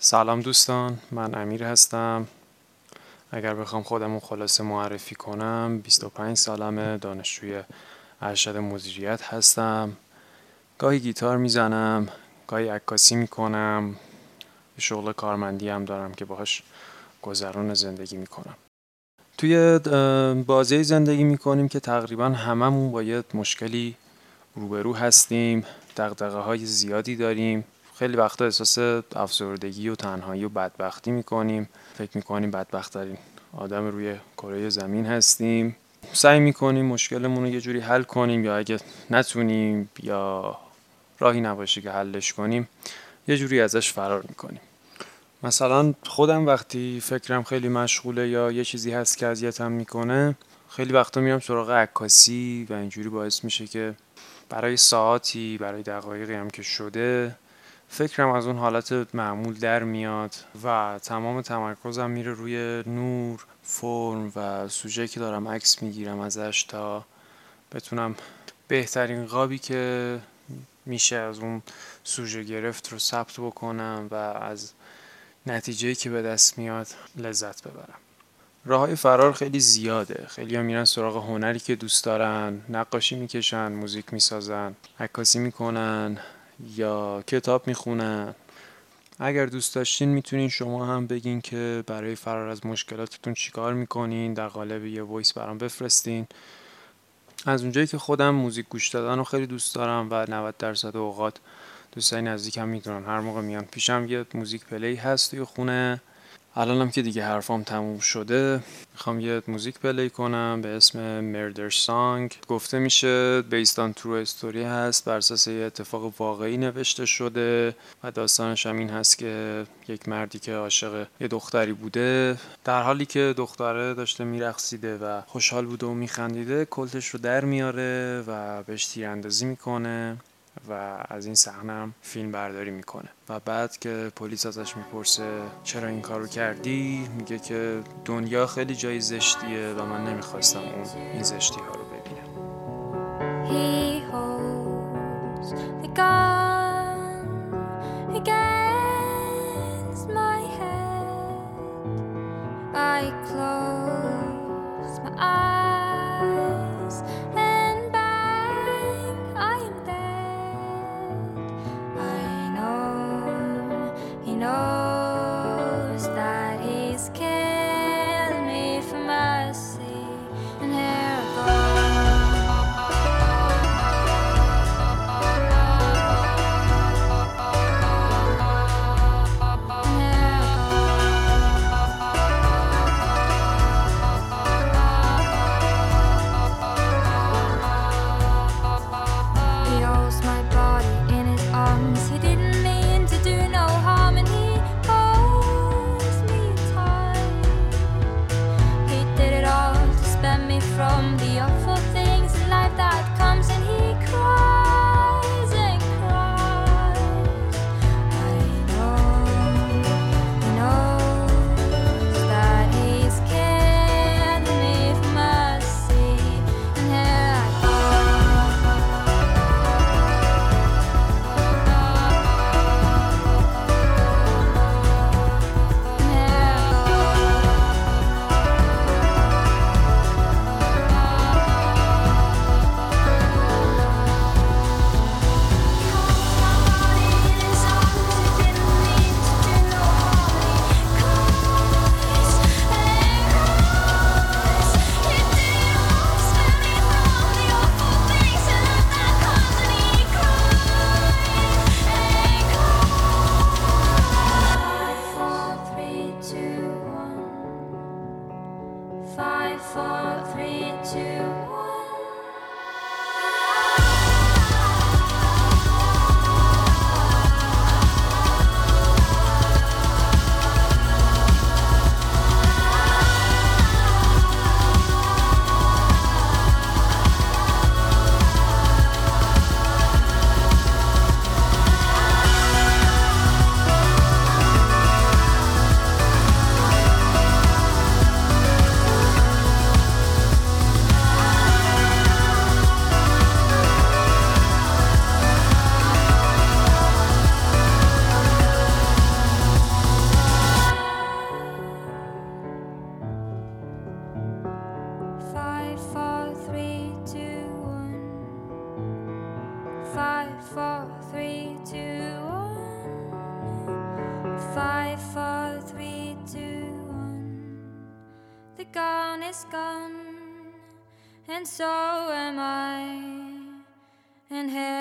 سلام دوستان من امیر هستم. اگر بخوام خودم خلاصه معرفی کنم 25 سالمه دانشجوی ارشد مدیریت هستم. گاهی گیتار می‌زنم گاهی عکاسی می‌کنم. شغل کارمندی هم دارم که باهاش گذران زندگی می‌کنم. توی بازی زندگی می‌کنیم که تقریبا هممون با یه مشکلی روبرو هستیم. دقدقه های زیادی داریم. خیلی وقتا احساس افسردگی و تنهایی و بدبختی می‌کنیم. فکر می‌کنیم بدبخت ترین آدم روی کره زمین هستیم. سعی می‌کنیم مشکلمون رو یه جوری حل کنیم یا اگه نتونیم یا راهی نباشه که حلش کنیم یه جوری ازش فرار می‌کنیم. مثلا خودم وقتی فکرم خیلی مشغوله یا یه چیزی هست که اذیتم می‌کنه خیلی وقتا میام سراغ عکاسی و اینجوری باعث میشه که برای ساعتی برای دقایقی هم که شده فکرم از اون حالت معمول در میاد و تمام تمرکزم میره روی نور فرم و سوژه که دارم عکس می‌گیرم ازش تا بتونم بهترین قابی که میشه از اون سوژه گرفت رو ثبت بکنم و از نتیجه که به دست میاد لذت ببرم. راه های فرار خیلی زیاده. خیلی ها میرن سراغ هنری که دوست دارن نقاشی می‌کشن موزیک می‌سازن عکاسی می‌کنن. یا کتاب می‌خونن. اگر دوست داشتین می‌تونین شما هم بگین که برای فرار از مشکلاتتون چیکار می‌کنین در قالب یه voice برام بفرستین. از اونجایی که خودم موزیک گوش دادن رو خیلی دوست دارم و 90 درصد اوقات دوستای نزدیکم می‌دونن. هر موقع میان پیشم یه موزیک play هست توی خونه. الانم که دیگه حرفام تموم شده می‌خوام یه موزیک play کنم به اسم Murder Song گفته میشه based on true story هست بر اساس یه اتفاق واقعی نوشته شده و داستانش هم این هست که یک مردی که عاشق یه دختری بوده در حالی که دختره داشته میرقصیده و خوشحال بوده و میخندیده کلتش رو در میاره و بهش تیراندازی می‌کنه. و از این صحنه فیلم برداری می‌کنه. و بعد که پلیس ازش می‌پرسه چرا این کارو کردی میگه که دنیا خیلی جای زشتیه و من نمی‌خواستم اون این زشتی ها رو ببینم. I close three, two, one. Five, four, three, two, one. Five, four, three, two, one. The gun is gone, and so am I. And here